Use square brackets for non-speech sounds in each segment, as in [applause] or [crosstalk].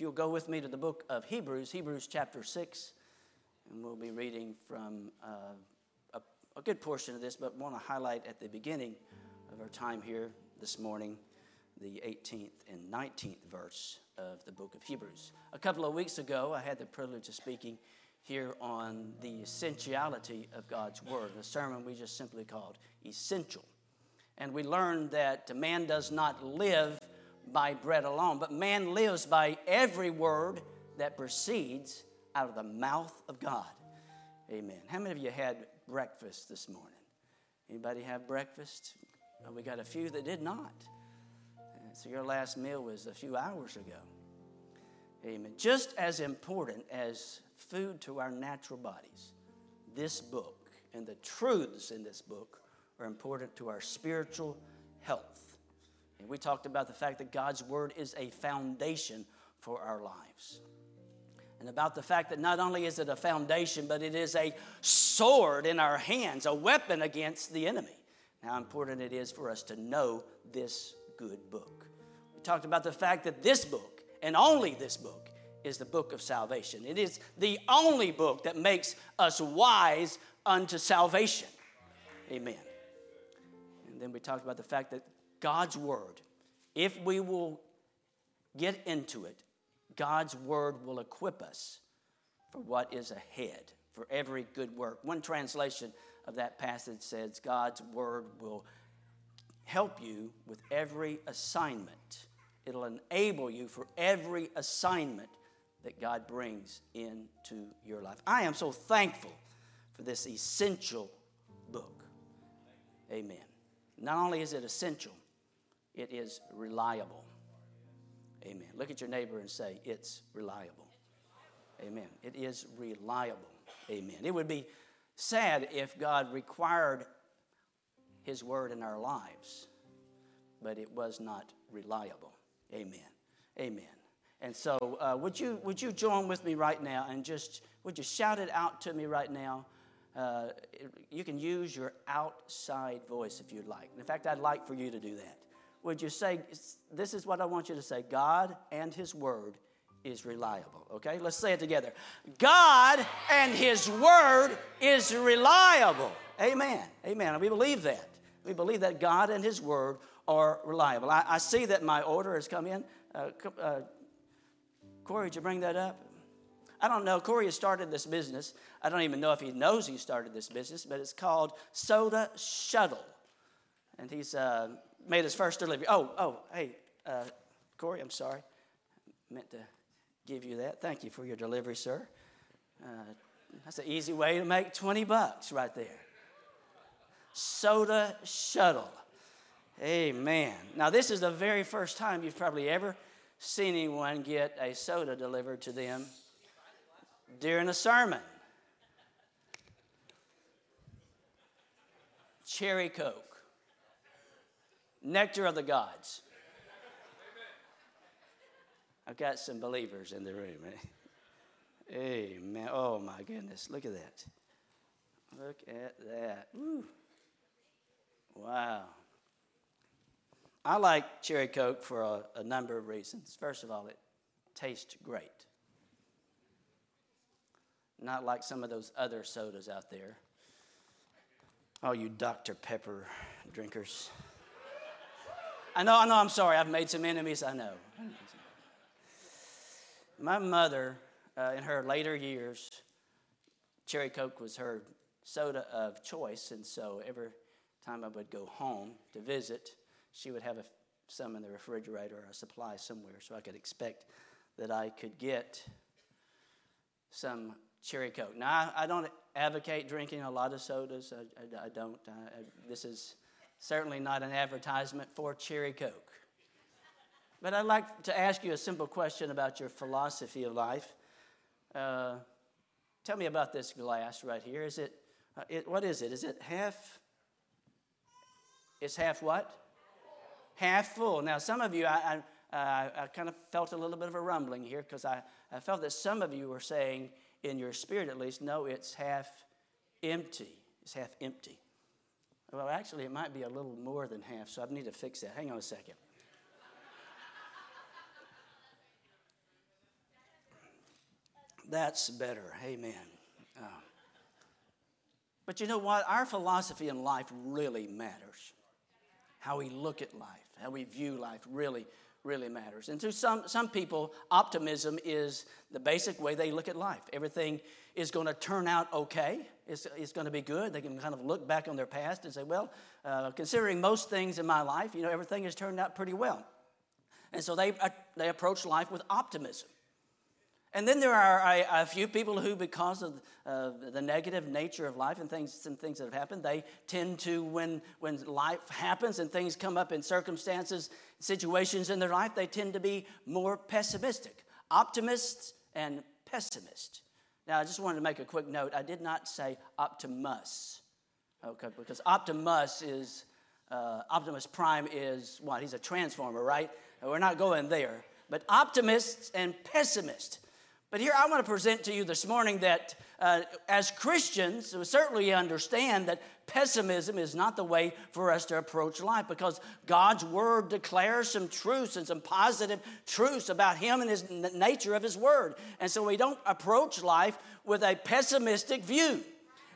you'll go with me to the book of Hebrews, Hebrews chapter 6, and we'll be reading from uh, a, a good portion of this, but want to highlight at the beginning of our time here this morning the 18th and 19th verse of the book of Hebrews. A couple of weeks ago, I had the privilege of speaking here on the essentiality of God's Word, a sermon we just simply called Essential. And we learned that man does not live by bread alone, but man lives by every word that proceeds out of the mouth of God. Amen. How many of you had breakfast this morning? Anybody have breakfast? Well, we got a few that did not. So your last meal was a few hours ago. Amen. Just as important as food to our natural bodies, this book and the truths in this book are important to our spiritual health. And we talked about the fact that God's Word is a foundation for our lives. And about the fact that not only is it a foundation, but it is a sword in our hands, a weapon against the enemy. How important it is for us to know this good book. We talked about the fact that this book, and only this book, is the book of salvation. It is the only book that makes us wise unto salvation. Amen. And then we talked about the fact that God's Word, if we will get into it, God's Word will equip us for what is ahead, for every good work. One translation of that passage says, God's Word will help you with every assignment. It'll enable you for every assignment that God brings into your life. I am so thankful for this essential book. Amen. Not only is it essential, it is reliable. Amen. Look at your neighbor and say, It's reliable. Amen. It is reliable. Amen. It would be sad if God required His word in our lives, but it was not reliable. Amen. Amen. And so, uh, would, you, would you join with me right now and just, would you shout it out to me right now? Uh, you can use your outside voice if you'd like. In fact, I'd like for you to do that. Would you say, This is what I want you to say God and His Word is reliable. Okay, let's say it together. God and His Word is reliable. Amen. Amen. We believe that. We believe that God and His Word are reliable. I, I see that my order has come in. Uh, uh, Corey, did you bring that up? I don't know. Corey has started this business. I don't even know if he knows he started this business, but it's called Soda Shuttle. And he's uh, made his first delivery. Oh, oh, hey, uh, Corey, I'm sorry. I meant to give you that. Thank you for your delivery, sir. Uh, that's an easy way to make 20 bucks right there. Soda Shuttle. Amen. Now, this is the very first time you've probably ever seen anyone get a soda delivered to them during a sermon. Cherry Coke, nectar of the gods. I've got some believers in the room. Eh? Amen. Oh my goodness, look at that. Look at that. Woo. Wow. I like cherry Coke for a, a number of reasons. First of all, it tastes great. Not like some of those other sodas out there. Oh, you Dr. Pepper drinkers. I know, I know, I'm sorry. I've made some enemies, I know. My mother, uh, in her later years, Cherry Coke was her soda of choice, and so every time I would go home to visit, she would have a, some in the refrigerator or a supply somewhere, so I could expect that I could get some cherry coke. Now, I, I don't advocate drinking a lot of sodas. I, I, I don't. this is certainly not an advertisement for cherry coke. But I'd like to ask you a simple question about your philosophy of life. Uh, tell me about this glass right here. Is it, uh, it, what is it? Is it half? It's half what? half full. Now, some of you, I, I, I kind of felt a little bit of a rumbling here because I, I felt that some of you were saying, in your spirit at least, no, it's half empty. It's half empty. Well, actually, it might be a little more than half, so I need to fix that. Hang on a second. That's better. Amen. Uh, but you know what? Our philosophy in life really matters. How we look at life, how we view life really, really matters. And to some, some people, optimism is the basic way they look at life. Everything is going to turn out okay, it's, it's going to be good. They can kind of look back on their past and say, well, uh, considering most things in my life, you know, everything has turned out pretty well. And so they, uh, they approach life with optimism. And then there are a, a few people who, because of uh, the negative nature of life and things, some things that have happened, they tend to, when, when life happens and things come up in circumstances, situations in their life, they tend to be more pessimistic. Optimists and pessimists. Now, I just wanted to make a quick note. I did not say Optimus, okay, because Optimus is, uh, Optimus Prime is what? He's a transformer, right? We're not going there. But optimists and pessimists. But here I want to present to you this morning that uh, as Christians, we certainly understand that pessimism is not the way for us to approach life because God's Word declares some truths and some positive truths about Him and His nature of His Word. And so we don't approach life with a pessimistic view.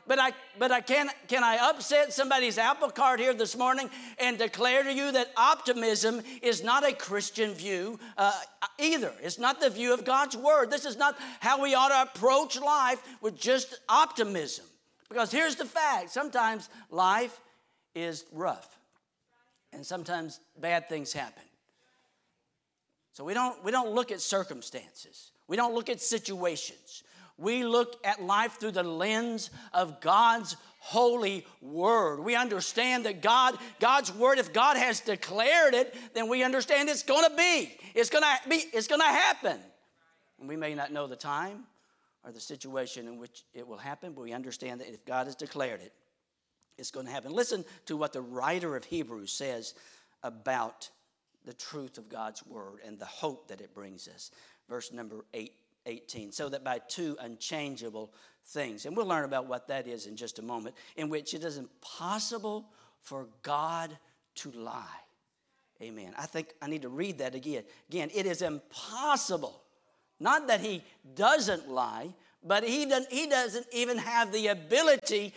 But I, but I can, can I upset somebody's apple cart here this morning and declare to you that optimism is not a Christian view uh, either. It's not the view of God's Word. This is not how we ought to approach life with just optimism. Because here's the fact sometimes life is rough, and sometimes bad things happen. So we don't, we don't look at circumstances, we don't look at situations we look at life through the lens of God's holy word. We understand that God, God's word, if God has declared it, then we understand it's gonna be. It's gonna be, it's gonna happen. And we may not know the time or the situation in which it will happen, but we understand that if God has declared it, it's going to happen. Listen to what the writer of Hebrews says about the truth of God's word and the hope that it brings us. Verse number 8 18. So that by two unchangeable things, and we'll learn about what that is in just a moment, in which it is impossible for God to lie. Amen. I think I need to read that again. Again, it is impossible. Not that he doesn't lie, but he doesn't, he doesn't even have the ability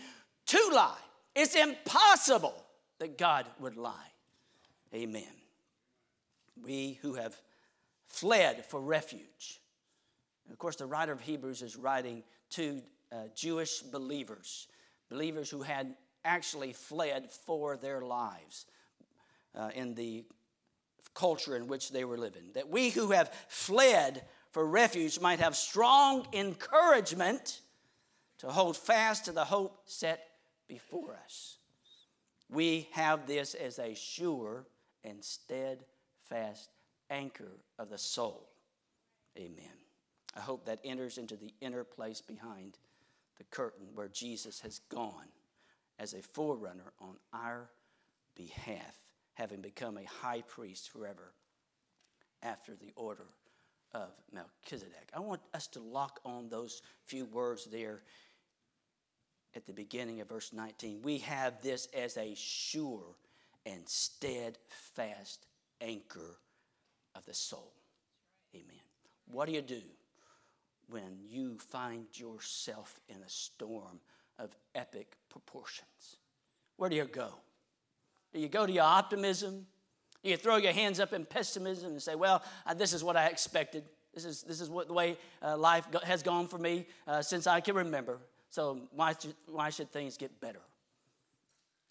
to lie. It's impossible that God would lie. Amen. We who have fled for refuge of course, the writer of Hebrews is writing to uh, Jewish believers, believers who had actually fled for their lives uh, in the culture in which they were living. That we who have fled for refuge might have strong encouragement to hold fast to the hope set before us. We have this as a sure and steadfast anchor of the soul. Amen. I hope that enters into the inner place behind the curtain where Jesus has gone as a forerunner on our behalf, having become a high priest forever after the order of Melchizedek. I want us to lock on those few words there at the beginning of verse 19. We have this as a sure and steadfast anchor of the soul. Amen. What do you do when you find yourself in a storm of epic proportions? Where do you go? Do you go to your optimism? Do you throw your hands up in pessimism and say, well, uh, this is what I expected? This is, this is what the way uh, life has gone for me uh, since I can remember. So why should, why should things get better?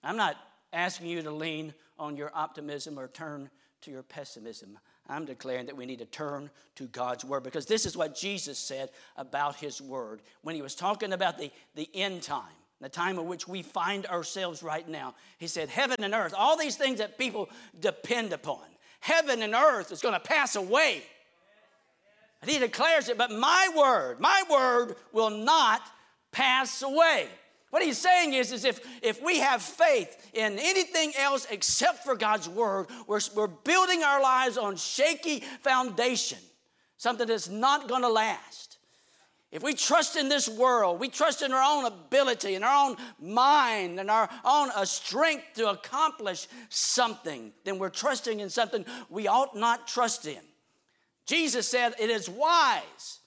I'm not asking you to lean on your optimism or turn to your pessimism. I'm declaring that we need to turn to God's Word because this is what Jesus said about His Word when He was talking about the, the end time, the time in which we find ourselves right now. He said, Heaven and earth, all these things that people depend upon, heaven and earth is going to pass away. And He declares it, but my Word, my Word will not pass away. What he's saying is, is if, if we have faith in anything else except for God's word, we're, we're building our lives on shaky foundation, something that's not going to last. If we trust in this world, we trust in our own ability, in our own mind, and our own uh, strength to accomplish something, then we're trusting in something we ought not trust in. Jesus said it is wise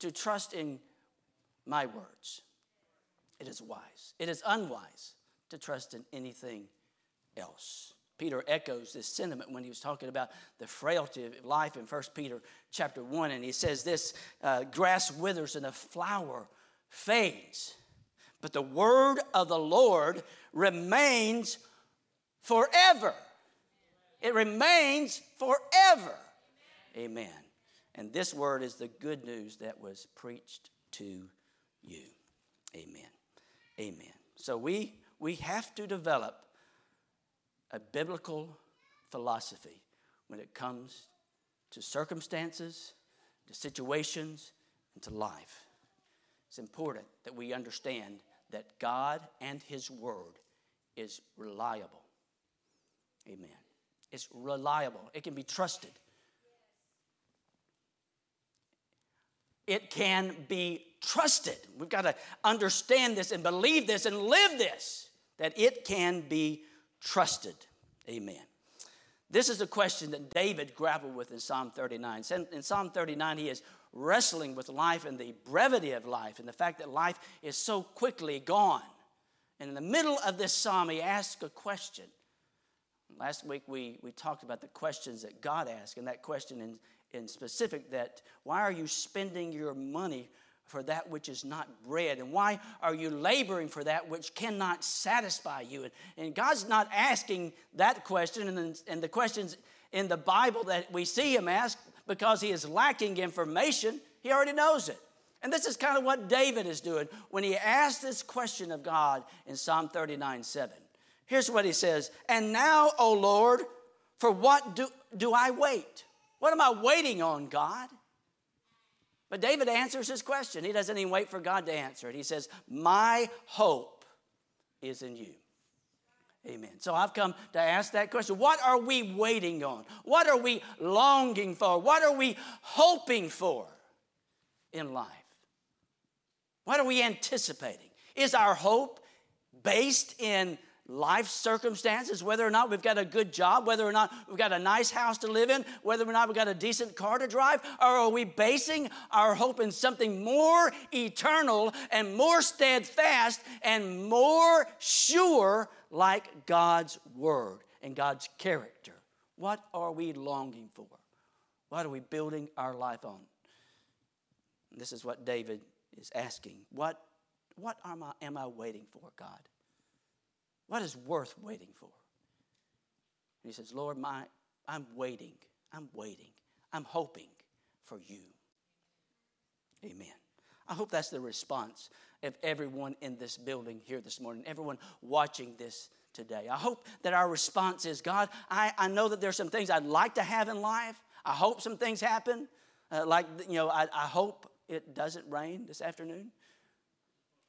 to trust in my words. It is wise. It is unwise to trust in anything else. Peter echoes this sentiment when he was talking about the frailty of life in 1 Peter chapter 1. And he says this uh, grass withers and the flower fades, but the word of the Lord remains forever. It remains forever. Amen. And this word is the good news that was preached to you. Amen. Amen. So we we have to develop a biblical philosophy when it comes to circumstances, to situations, and to life. It's important that we understand that God and His Word is reliable. Amen. It's reliable, it can be trusted. It can be trusted. We've got to understand this and believe this and live this that it can be trusted. Amen. This is a question that David grappled with in Psalm 39. In Psalm 39, he is wrestling with life and the brevity of life and the fact that life is so quickly gone. And in the middle of this psalm, he asks a question. Last week, we, we talked about the questions that God asked, and that question in, in specific that why are you spending your money for that which is not bread? And why are you laboring for that which cannot satisfy you? And, and God's not asking that question, and, and the questions in the Bible that we see Him ask because He is lacking information. He already knows it. And this is kind of what David is doing when he asks this question of God in Psalm 39 7. Here's what he says And now, O Lord, for what do, do I wait? What am I waiting on, God? But David answers his question. He doesn't even wait for God to answer it. He says, My hope is in you. Amen. So I've come to ask that question. What are we waiting on? What are we longing for? What are we hoping for in life? What are we anticipating? Is our hope based in life circumstances, whether or not we've got a good job, whether or not we've got a nice house to live in, whether or not we've got a decent car to drive, or are we basing our hope in something more eternal and more steadfast and more sure like God's Word and God's character? What are we longing for? What are we building our life on? This is what David is asking. What, what am, I, am I waiting for, God? What is worth waiting for? And he says, Lord, my, I'm waiting. I'm waiting. I'm hoping for you. Amen. I hope that's the response of everyone in this building here this morning, everyone watching this today. I hope that our response is God, I, I know that there's some things I'd like to have in life. I hope some things happen. Uh, like, you know, I, I, hope it doesn't rain this afternoon.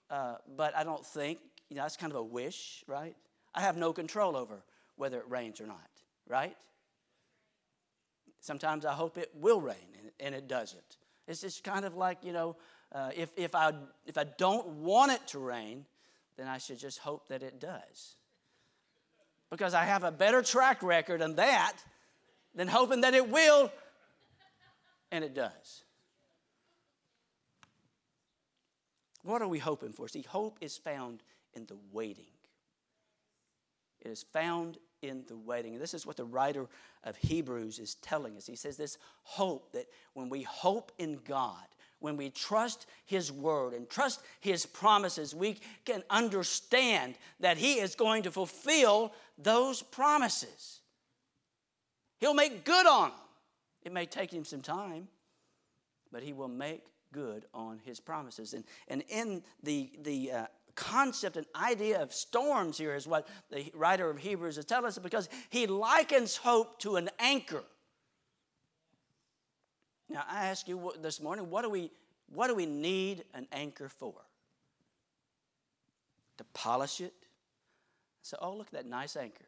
Uh, but I don't think you know, that's kind of a wish, right? I have no control over whether it rains or not, right? Sometimes I hope it will rain and, it doesn't. It's just kind of like, you know, uh, if, if, I, if I don't want it to rain, then I should just hope that it does. Because I have a better track record than that than hoping that it will, and it does. What are we hoping for? See, hope is found in the waiting. It is found in the waiting. And this is what the writer of Hebrews is telling us. He says this hope that when we hope in God, when we trust His word and trust His promises, we can understand that He is going to fulfill those promises. He'll make good on them. It may take Him some time, but He will make good on His promises. And, and in the, the uh, concept and idea of storms here is what the writer of Hebrews is telling us because he likens hope to an anchor. Now, I ask you this morning, what do we, what do we need an anchor for? To polish it? So, oh, look at that nice anchor.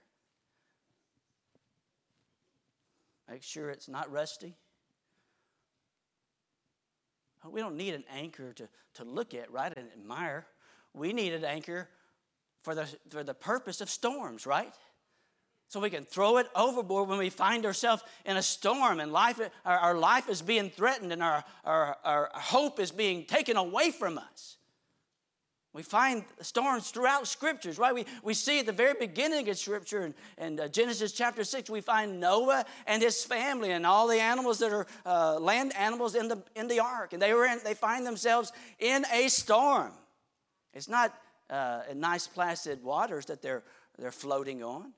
Make sure it's not rusty. We don't need an anchor to, to look at, right, and admire we need an anchor for the, for the purpose of storms, right? So we can throw it overboard when we find ourselves in a storm and life, our, our life is being threatened and our, our, our hope is being taken away from us. We find storms throughout scriptures, right? We, we see at the very beginning of scripture in, in uh, Genesis chapter 6, we find Noah and his family and all the animals that are uh, land animals in the, in the ark. And they, were in, they find themselves in a storm. It's not uh, nice placid waters that they're, they're floating on.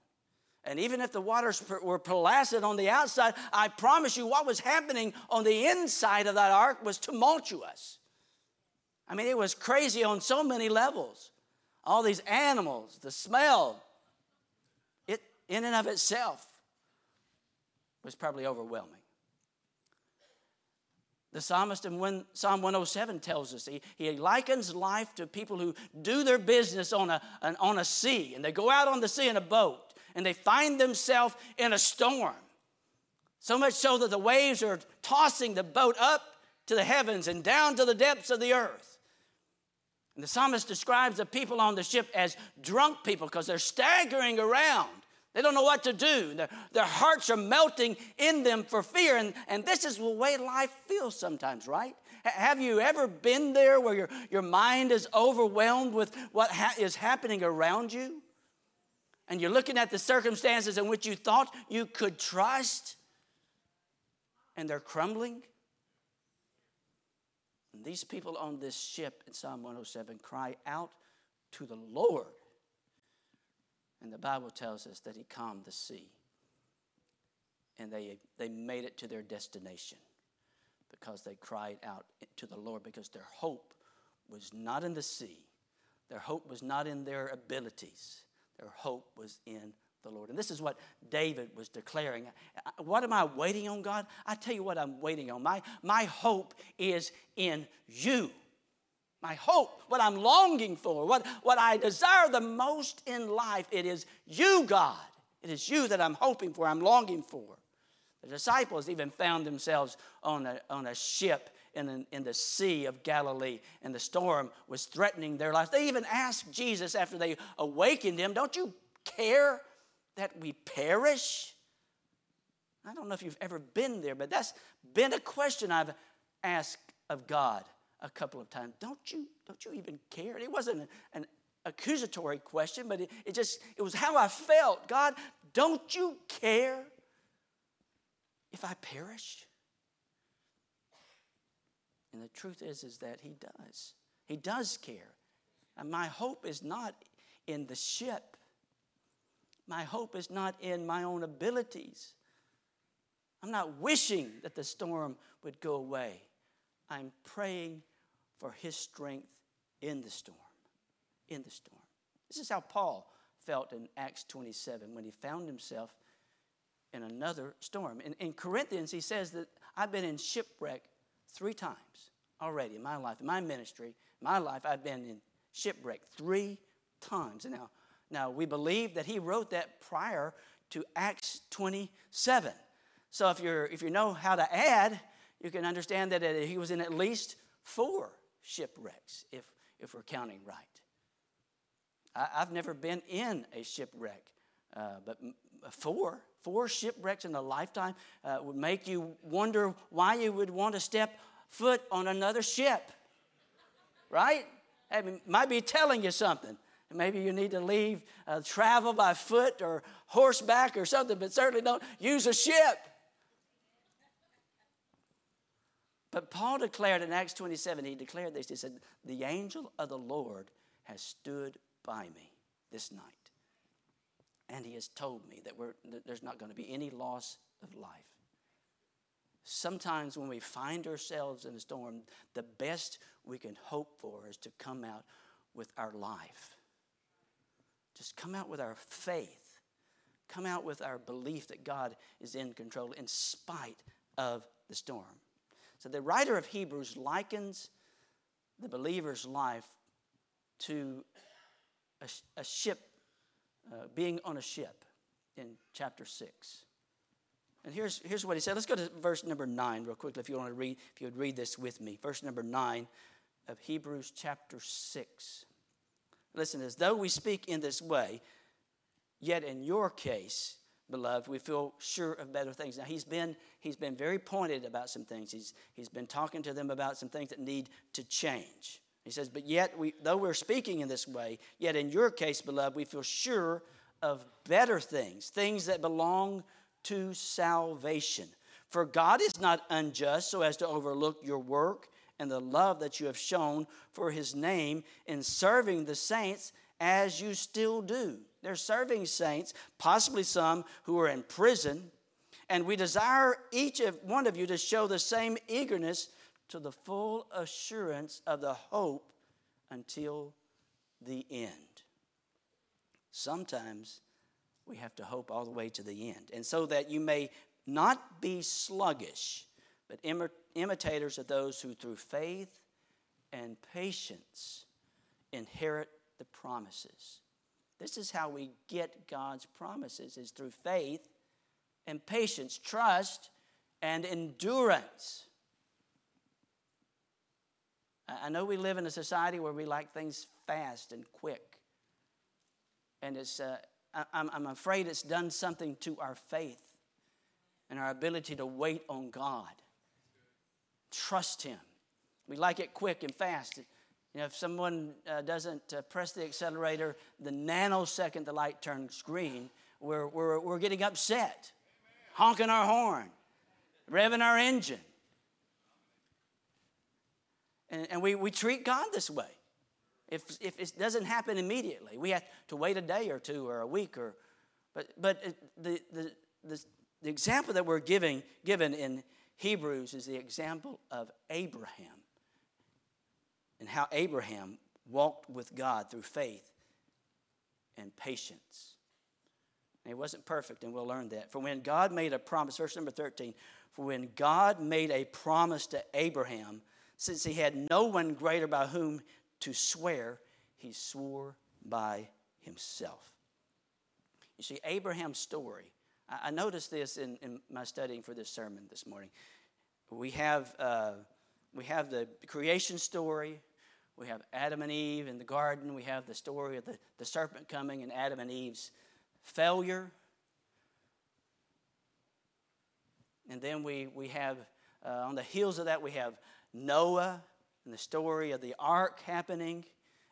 And even if the waters were placid on the outside, I promise you what was happening on the inside of that ark was tumultuous. I mean, it was crazy on so many levels. All these animals, the smell, it in and of itself was probably overwhelming. The psalmist in Psalm 107 tells us he, he likens life to people who do their business on a, an, on a sea, and they go out on the sea in a boat, and they find themselves in a storm. So much so that the waves are tossing the boat up to the heavens and down to the depths of the earth. And the psalmist describes the people on the ship as drunk people because they're staggering around. They don't know what to do. Their, their hearts are melting in them for fear. And, and this is the way life feels sometimes, right? Have you ever been there where your, your mind is overwhelmed with what ha- is happening around you? And you're looking at the circumstances in which you thought you could trust, and they're crumbling? And these people on this ship in Psalm 107 cry out to the Lord. And the Bible tells us that He calmed the sea. And they, they made it to their destination because they cried out to the Lord because their hope was not in the sea, their hope was not in their abilities, their hope was in the Lord. And this is what David was declaring. What am I waiting on, God? I tell you what I'm waiting on. My, my hope is in you. My hope, what I'm longing for, what, what I desire the most in life, it is you, God. It is you that I'm hoping for, I'm longing for. The disciples even found themselves on a, on a ship in, in the Sea of Galilee, and the storm was threatening their lives. They even asked Jesus after they awakened him, Don't you care that we perish? I don't know if you've ever been there, but that's been a question I've asked of God a couple of times. Don't you, don't you even care? It wasn't an, an accusatory question, but it, it just, it was how I felt. God, don't you care if I perish? And the truth is, is that he does. He does care. And my hope is not in the ship. My hope is not in my own abilities. I'm not wishing that the storm would go away. I'm praying for his strength in the storm. In the storm. This is how Paul felt in Acts 27 when he found himself in another storm. In, in Corinthians, he says that I've been in shipwreck three times already in my life, in my ministry, my life, I've been in shipwreck three times. Now, now, we believe that he wrote that prior to Acts 27. So if, you're, if you know how to add, you can understand that he was in at least four shipwrecks, if, if we're counting right. I, have never been in a shipwreck, uh, but four, four shipwrecks in a lifetime uh, would make you wonder why you would want to step foot on another ship, right? I mean, might be telling you something. Maybe you need to leave, uh, travel by foot or horseback or something, but certainly don't use a ship. But Paul declared in Acts 27, he declared this. He said, The angel of the Lord has stood by me this night. And he has told me that, that there's not going to be any loss of life. Sometimes when we find ourselves in a storm, the best we can hope for is to come out with our life. Just come out with our faith. Come out with our belief that God is in control in spite of the storm. So the writer of Hebrews likens the believer's life to a, a ship, uh, being on a ship in chapter 6. And here's, here's what he said. Let's go to verse number 9 real quickly if you want to read, if you would read this with me. Verse number 9 of Hebrews chapter 6. Listen, as though we speak in this way, yet in your case, beloved, we feel sure of better things. Now, he's been, he's been very pointed about some things. He's, he's been talking to them about some things that need to change. He says, But yet, we, though we're speaking in this way, yet in your case, beloved, we feel sure of better things, things that belong to salvation. For God is not unjust so as to overlook your work and the love that you have shown for his name in serving the saints as you still do. They're serving saints, possibly some who are in prison, and we desire each of one of you to show the same eagerness to the full assurance of the hope until the end. Sometimes we have to hope all the way to the end. And so that you may not be sluggish, but imitators of those who through faith and patience inherit the promises. This is how we get God's promises is through faith and patience, trust and endurance. I know we live in a society where we like things fast and quick. And it's, uh, I'm, I'm afraid it's done something to our faith and our ability to wait on God. Trust Him. We like it quick and fast. You know, if someone uh, doesn't uh, press the accelerator, the nanosecond the light turns green, we're, we're, we're getting upset, honking our horn, revving our engine. And, and we, we treat God this way. If, if it doesn't happen immediately, we have to wait a day or two or a week or, but, but the, the, the, the example that we're giving, given in Hebrews is the example of Abraham and how Abraham walked with God through faith and patience. And he wasn't perfect, and we'll learn that. For when God made a promise, verse number 13, for when God made a promise to Abraham, since he had no one greater by whom to swear, he swore by himself. You see, Abraham's story, I, noticed this in, in, my studying for this sermon this morning. We have, uh, we have the creation story, we have Adam and Eve in the garden, we have the story of the, the serpent coming and Adam and Eve's failure. And then we, we have, uh, on the heels of that, we have Noah and the story of the ark happening.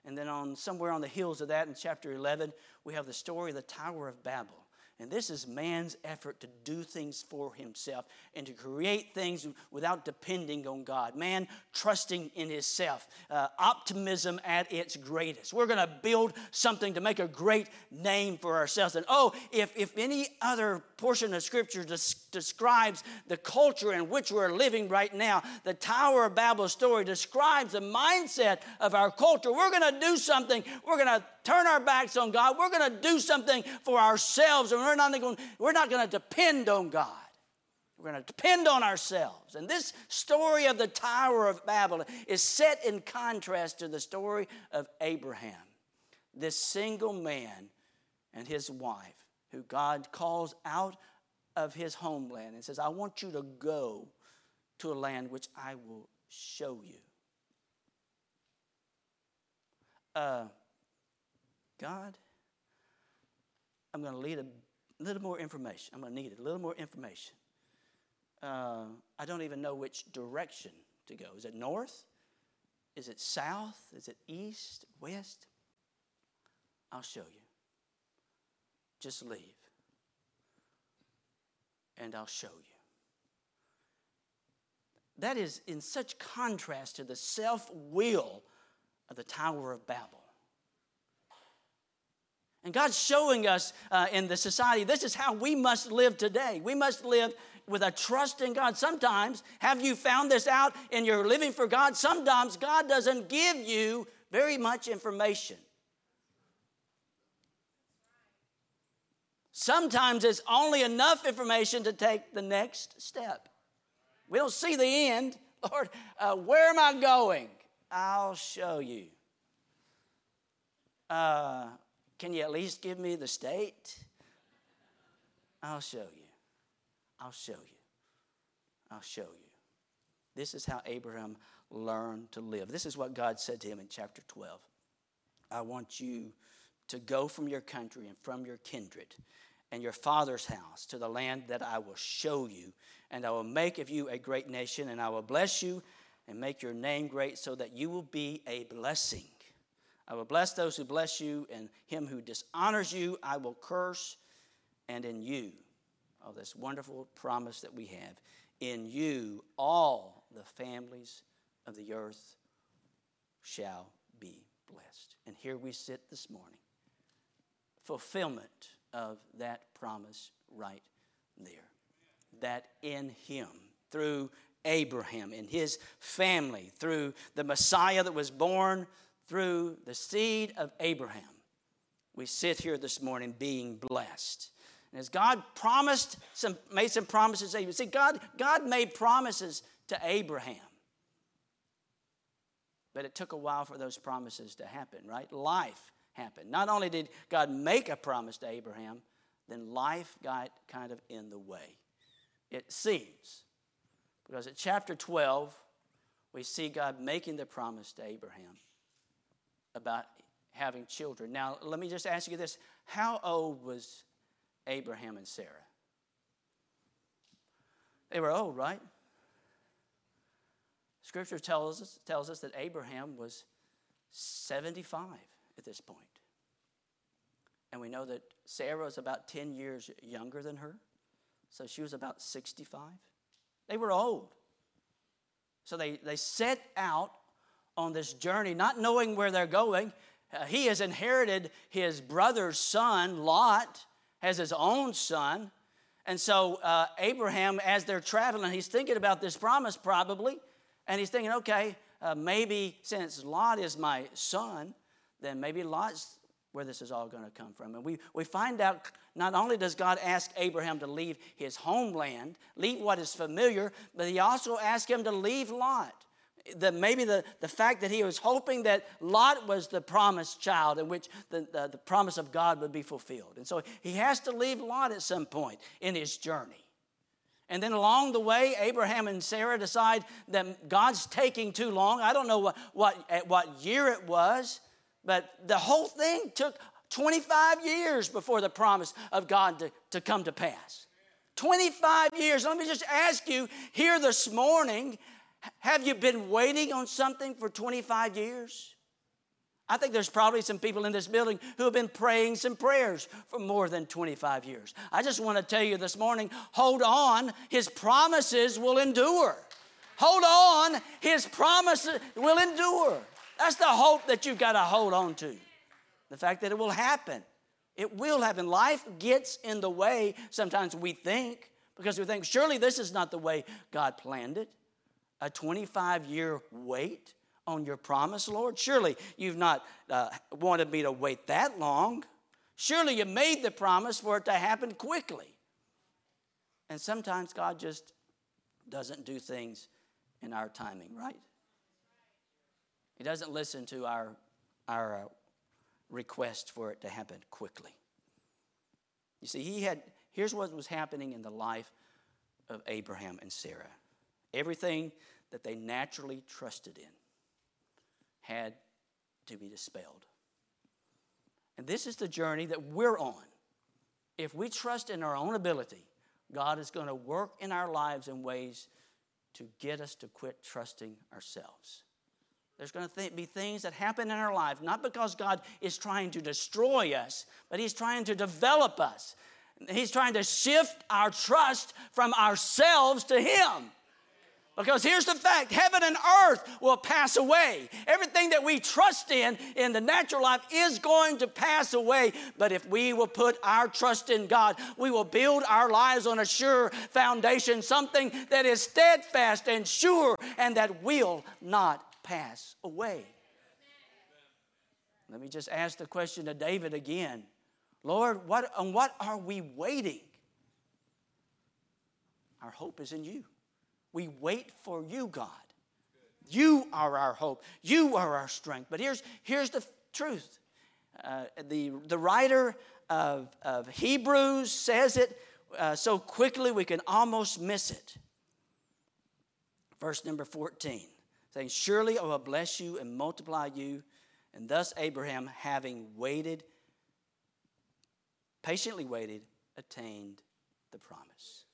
And then on somewhere on the heels of that in chapter 11, we have the story of the Tower of Babel. And this is man's effort to do things for himself and to create things without depending on God. Man trusting in himself. Uh, optimism at its greatest. We're going to build something to make a great name for ourselves. And oh, if, if any other portion of Scripture des- describes the culture in which we're living right now, the Tower of Babel story describes the mindset of our culture. We're going to do something. We're going to turn our backs on God. We're going to do something for ourselves, and we're not going, we're not going to depend on God. We're going to depend on ourselves. And this story of the Tower of Babel is set in contrast to the story of Abraham, this single man and his wife, who God calls out of his homeland and says, I want you to go to a land which I will show you. Uh, God, I'm going to need a little more information. I'm going to need a little more information. Uh, I don't even know which direction to go. Is it north? Is it south? Is it east? West? I'll show you. Just leave. And I'll show you. That is in such contrast to the self will of the Tower of Babel. And God's showing us uh, in the society this is how we must live today. We must live with a trust in God. Sometimes, have you found this out in your living for God? Sometimes God doesn't give you very much information. Sometimes it's only enough information to take the next step. We don't see the end. [laughs] Lord, uh, where am I going? I'll show you. Uh, can you at least give me the state? I'll show you. I'll show you. I'll show you. This is how Abraham learned to live. This is what God said to him in chapter 12. I want you to go from your country and from your kindred and your father's house to the land that I will show you. And I will make of you a great nation, and I will bless you and make your name great so that you will be a blessing. I will bless those who bless you, and him who dishonors you, I will curse. And in you, oh, this wonderful promise that we have, in you, all the families of the earth shall be blessed. And here we sit this morning, fulfillment of that promise right there. That in him, through Abraham and his family, through the Messiah that was born through the seed of Abraham, we sit here this morning being blessed. And as God promised, some, made some promises, you see, God, God made promises to Abraham. But it took a while for those promises to happen, right? Life happened. Not only did God make a promise to Abraham, then life got kind of in the way. It seems. Because at chapter 12, we see God making the promise to Abraham about having children. Now, let me just ask you this How old was Abraham and Sarah? They were old, right? Scripture tells us, tells us that Abraham was 75 at this point. And we know that Sarah was about 10 years younger than her, so she was about 65. They were old. So they, they set out on this journey, not knowing where they're going. Uh, he has inherited his brother's son, Lot, has his own son. And so uh, Abraham, as they're traveling, he's thinking about this promise probably. And he's thinking, okay, uh, maybe since Lot is my son, then maybe Lot's where this is all going to come from. And we, we find out not only does God ask Abraham to leave his homeland, leave what is familiar, but he also asks him to leave Lot. The, maybe the, the fact that he was hoping that Lot was the promised child in which the, the, the promise of God would be fulfilled. And so he has to leave Lot at some point in his journey. And then along the way, Abraham and Sarah decide that God's taking too long. I don't know what, what, at what year it was, but the whole thing took 25 years before the promise of God to, to come to pass. 25 years. Let me just ask you here this morning have you been waiting on something for 25 years? I think there's probably some people in this building who have been praying some prayers for more than 25 years. I just want to tell you this morning hold on, His promises will endure. Hold on, His promises will endure. That's the hope that you've got to hold on to. The fact that it will happen. It will happen. Life gets in the way, sometimes we think, because we think, surely this is not the way God planned it. A 25 year wait on your promise, Lord? Surely you've not uh, wanted me to wait that long. Surely you made the promise for it to happen quickly. And sometimes God just doesn't do things in our timing, right? He doesn't listen to our, our uh, request for it to happen quickly. You see, he had, here's what was happening in the life of Abraham and Sarah. Everything that they naturally trusted in had to be dispelled. And this is the journey that we're on. If we trust in our own ability, God is going to work in our lives in ways to get us to quit trusting ourselves. There's going to th- be things that happen in our life, not because God is trying to destroy us, but He's trying to develop us. He's trying to shift our trust from ourselves to Him. Because here's the fact heaven and earth will pass away. Everything that we trust in in the natural life is going to pass away. But if we will put our trust in God, we will build our lives on a sure foundation, something that is steadfast and sure and that will not pass away. Let me just ask the question to David again Lord, what, on what are we waiting? Our hope is in you. We wait for you, God. You are our hope. You are our strength. But here's, here's the truth uh, the, the writer of, of Hebrews says it uh, so quickly we can almost miss it. Verse number 14 saying, Surely I will bless you and multiply you. And thus Abraham, having waited, patiently waited, attained the promise.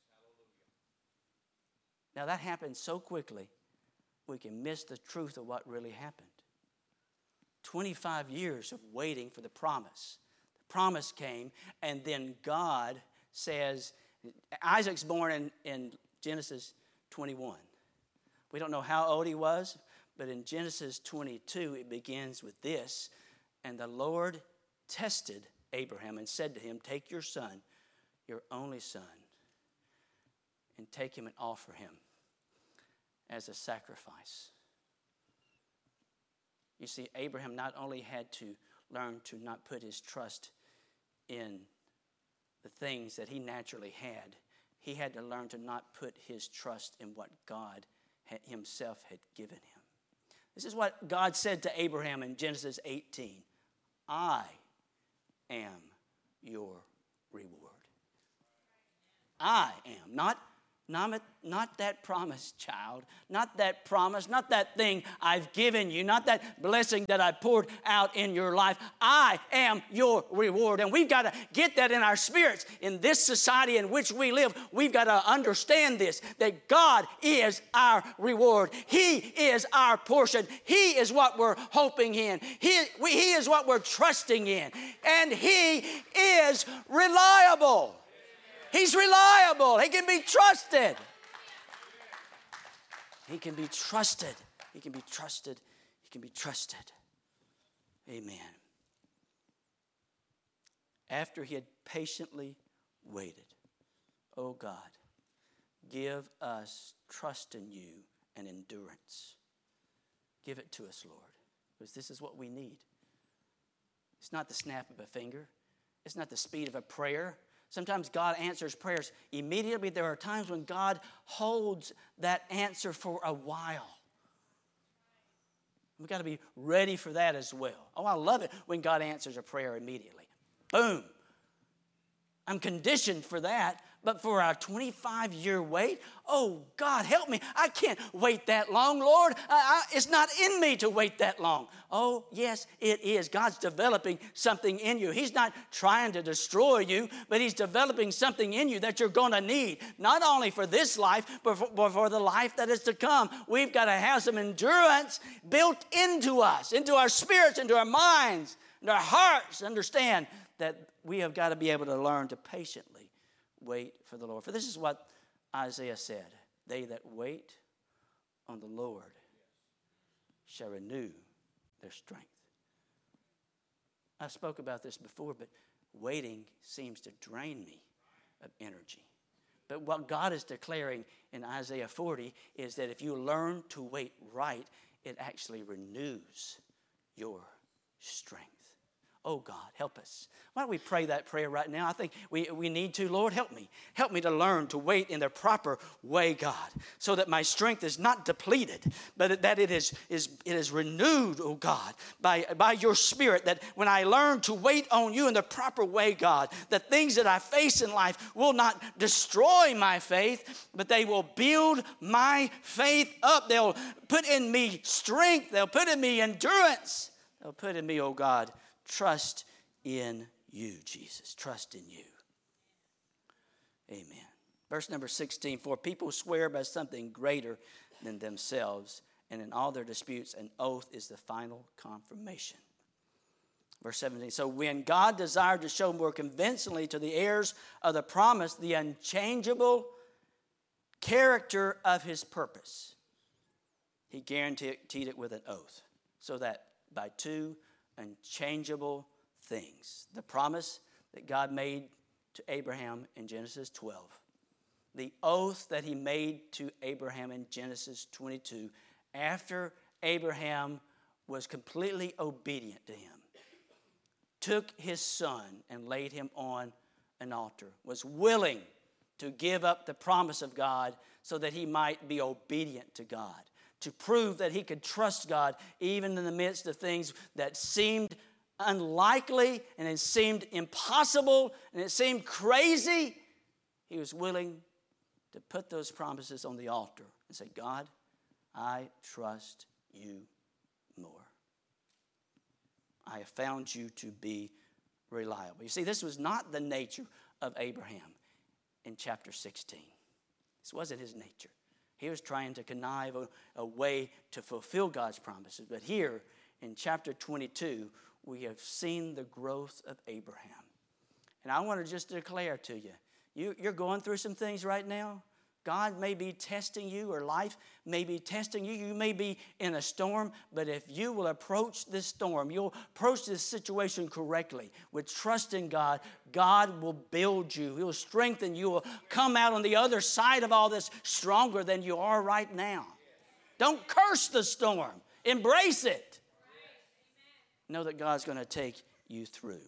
Now, that happened so quickly, we can miss the truth of what really happened. 25 years of waiting for the promise. The promise came, and then God says, Isaac's born in, in Genesis 21. We don't know how old he was, but in Genesis 22, it begins with this And the Lord tested Abraham and said to him, Take your son, your only son, and take him and offer him as a sacrifice. You see, Abraham not only had to learn to not put his trust in the things that he naturally had, he had to learn to not put his trust in what God himself had given him. This is what God said to Abraham in Genesis 18 I am your reward. I am, not not, not that promise, child. Not that promise, not that thing I've given you, not that blessing that I poured out in your life. I am your reward. And we've got to get that in our spirits. In this society in which we live, we've got to understand this that God is our reward. He is our portion. He is what we're hoping in. He, we, he is what we're trusting in. And He is reliable. He's reliable. He can be trusted. He can be trusted. He can be trusted. He can be trusted. Amen. After he had patiently waited, oh God, give us trust in you and endurance. Give it to us, Lord, because this is what we need. It's not the snap of a finger, it's not the speed of a prayer, Sometimes God answers prayers immediately. There are times when God holds that answer for a while. We've got to be ready for that as well. Oh, I love it when God answers a prayer immediately. Boom. I'm conditioned for that but for our 25 year wait, oh God, help me. I can't wait that long, Lord. I, I, it's not in me to wait that long. Oh, yes, it is. God's developing something in you. He's not trying to destroy you, but He's developing something in you that you're going to need, not only for this life, but for, but for the life that is to come. We've got to have some endurance built into us, into our spirits, into our minds, into our hearts. Understand that we have got to be able to learn to patiently wait for the Lord. For this is what Isaiah said They that wait on the Lord shall renew their strength. I spoke about this before, but waiting seems to drain me of energy. But what God is declaring in Isaiah 40 is that if you learn to wait right, it actually renews your strength. Oh God, help us. Why don't we pray that prayer right now? I think we, we need to. Lord, help me. Help me to learn to wait in the proper way, God, so that my strength is not depleted, but that it is, is, it is renewed, oh God, by, by your Spirit. That when I learn to wait on you in the proper way, God, the things that I face in life will not destroy my faith, but they will build my faith up. They'll put in me strength, they'll put in me endurance, they'll put in me, oh God, Trust in you, Jesus. Trust in you. Amen. Verse number 16 For people swear by something greater than themselves, and in all their disputes, an oath is the final confirmation. Verse 17 So when God desired to show more convincingly to the heirs of the promise the unchangeable character of his purpose, he guaranteed it with an oath, so that by two unchangeable things. The promise that God made to Abraham in Genesis 12, the oath that he made to Abraham in Genesis 22 after Abraham was completely obedient to him, took his son and laid him on an altar, was willing to give up the promise of God so that he might be obedient to God to prove that he could trust God even in the midst of things that seemed unlikely and it seemed impossible and it seemed crazy. He was willing to put those promises on the altar and say, God, I trust you more. I have found you to be reliable. You see, this was not the nature of Abraham in chapter 16. This wasn't his nature. He was trying to connive a, a way to fulfill God's promises. But here in chapter 22, we have seen the growth of Abraham. And I want to just declare to you, you you're going through some things right now. God may be testing you, or life may be testing you. You may be in a storm, but if you will approach this storm, you'll approach this situation correctly with trust in God, God will build you. He'll strengthen you. Will come out on the other side of all this stronger than you are right now. Don't curse the storm, embrace it. Know that God's going to take you through.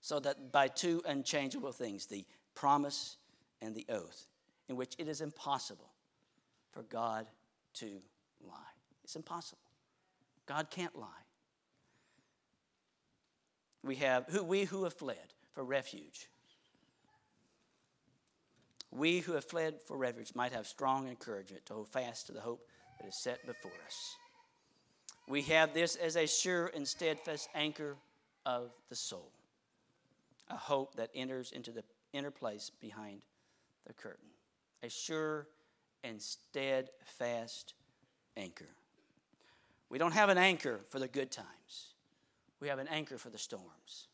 So that by two unchangeable things, the promise and the oath, in which it is impossible for God to lie. It's impossible. God can't lie. We have who we who have fled for refuge. We who have fled for refuge might have strong encouragement to hold fast to the hope that is set before us. We have this as a sure and steadfast anchor of the soul, a hope that enters into the inner place behind the curtain a sure and steadfast anchor. We don't have an anchor for the good times, we have an anchor for the storms.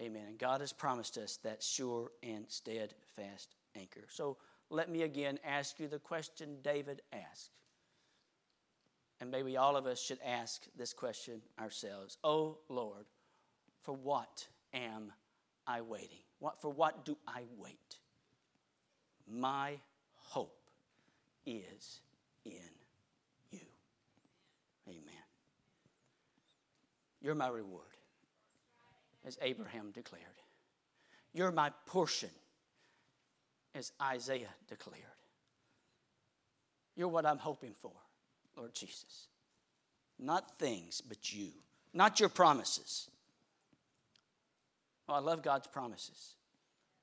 Amen. And God has promised us that sure and steadfast anchor. So let me again ask you the question David asked. And maybe all of us should ask this question ourselves Oh Lord, for what am I waiting? What, for what do I wait? My hope is in you. Amen. You're my reward, as Abraham declared. You're my portion, as Isaiah declared. You're what I'm hoping for, Lord Jesus. Not things, but you. Not your promises. Oh, I love God's promises,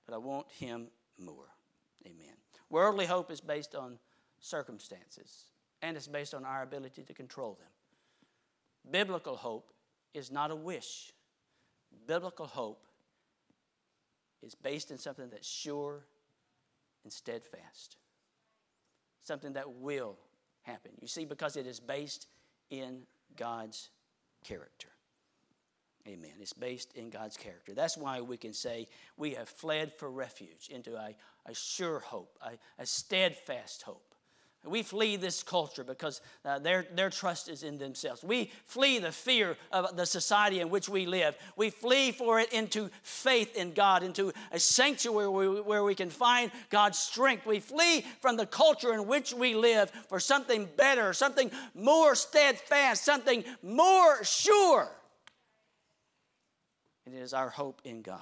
but I want Him more. Amen. Worldly hope is based on circumstances, and it's based on our ability to control them. Biblical hope is not a wish. Biblical hope is based in something that's sure and steadfast, something that will happen. You see, because it is based in God's character. Amen. It's based in God's character. That's why we can say we have fled for refuge into a, a sure hope, a, a steadfast hope. We flee this culture because uh, their, their trust is in themselves. We flee the fear of the society in which we live. We flee for it into faith in God, into a sanctuary where we, where we can find God's strength. We flee from the culture in which we live for something better, something more steadfast, something more sure. And it is our hope in God.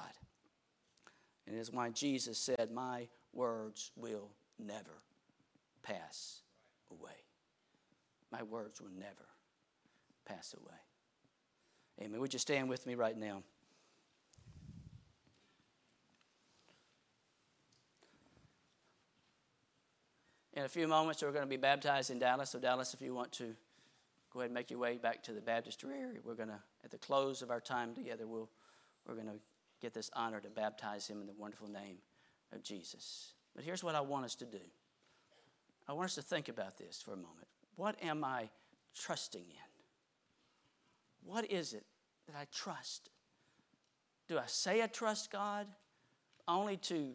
And it is why Jesus said, My words will never pass away. My words will never pass away. Amen. Would you stand with me right now? In a few moments, we're going to be baptized in Dallas. So, Dallas, if you want to go ahead and make your way back to the baptistry area, we're going to, at the close of our time together, we'll we're going to get this honor to baptize him in the wonderful name of Jesus. But here's what I want us to do I want us to think about this for a moment. What am I trusting in? What is it that I trust? Do I say I trust God only to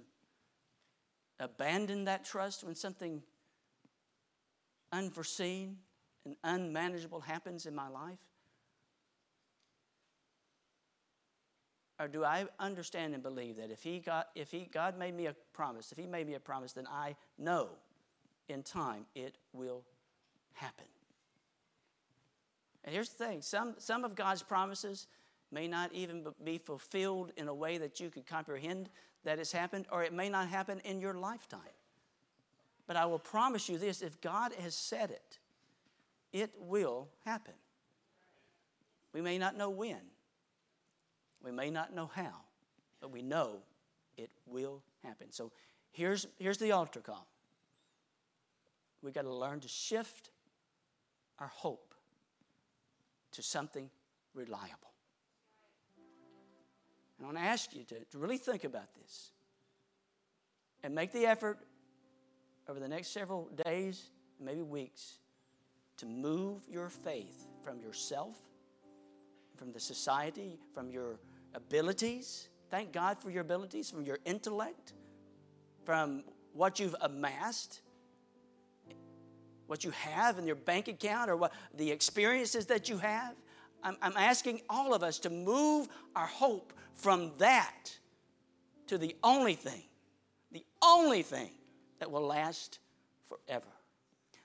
abandon that trust when something unforeseen and unmanageable happens in my life? Or do I understand and believe that if he got if he God made me a promise, if he made me a promise, then I know in time it will happen. And here's the thing, some some of God's promises may not even be fulfilled in a way that you could comprehend that has happened, or it may not happen in your lifetime. But I will promise you this if God has said it, it will happen. We may not know when, we may not know how, but we know it will happen. So here's, here's the altar call. We've got to learn to shift our hope to something reliable. And I want to ask you to, to really think about this and make the effort over the next several days, maybe weeks, to move your faith from yourself, from the society, from your abilities. Thank God for your abilities, from your intellect, from what you've amassed, what you have in your bank account, or what the experiences that you have. I'm, I'm asking all of us to move our hope from that to the only thing, the only thing that will last forever.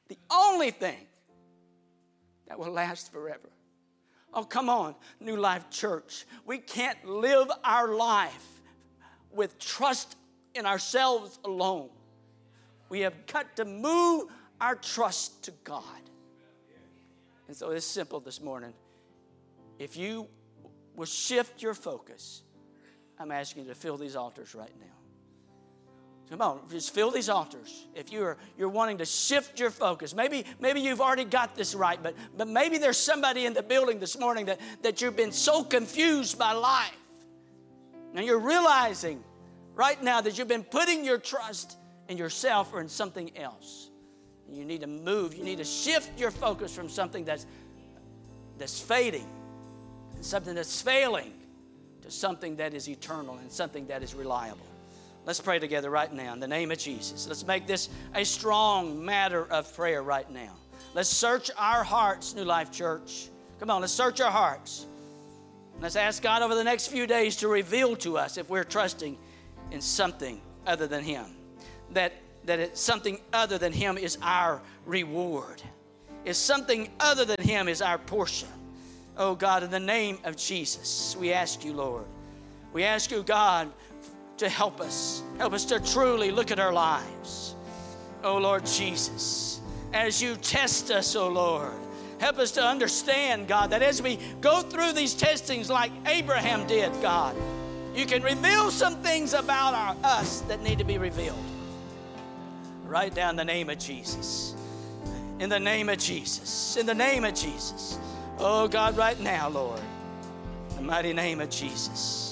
The only thing that will last forever. Oh, come on, New Life Church. We can't live our life with trust in ourselves alone. We have got to move our trust to God. And so it's simple this morning. If you will shift your focus, I'm asking you to fill these altars right now. Come on, just fill these altars. If you're you're wanting to shift your focus, maybe maybe you've already got this right, but but maybe there's somebody in the building this morning that, that you've been so confused by life. And you're realizing right now that you've been putting your trust in yourself or in something else. You need to move, you need to shift your focus from something that's that's fading, something that's failing, to something that is eternal and something that is reliable. Let's pray together right now in the name of Jesus. Let's make this a strong matter of prayer right now. Let's search our hearts, New Life Church. Come on, let's search our hearts. Let's ask God over the next few days to reveal to us if we're trusting in something other than Him. That, that it's something other than Him is our reward. Is something other than Him is our portion. Oh God, in the name of Jesus, we ask you, Lord. We ask you, God, to help us. Help us to truly look at our lives. Oh Lord Jesus, as you test us, oh Lord, help us to understand, God, that as we go through these testings like Abraham did, God, you can reveal some things about our, us that need to be revealed. Write down the name of Jesus. In the name of Jesus. In the name of Jesus. Oh God, right now, Lord. The mighty name of Jesus.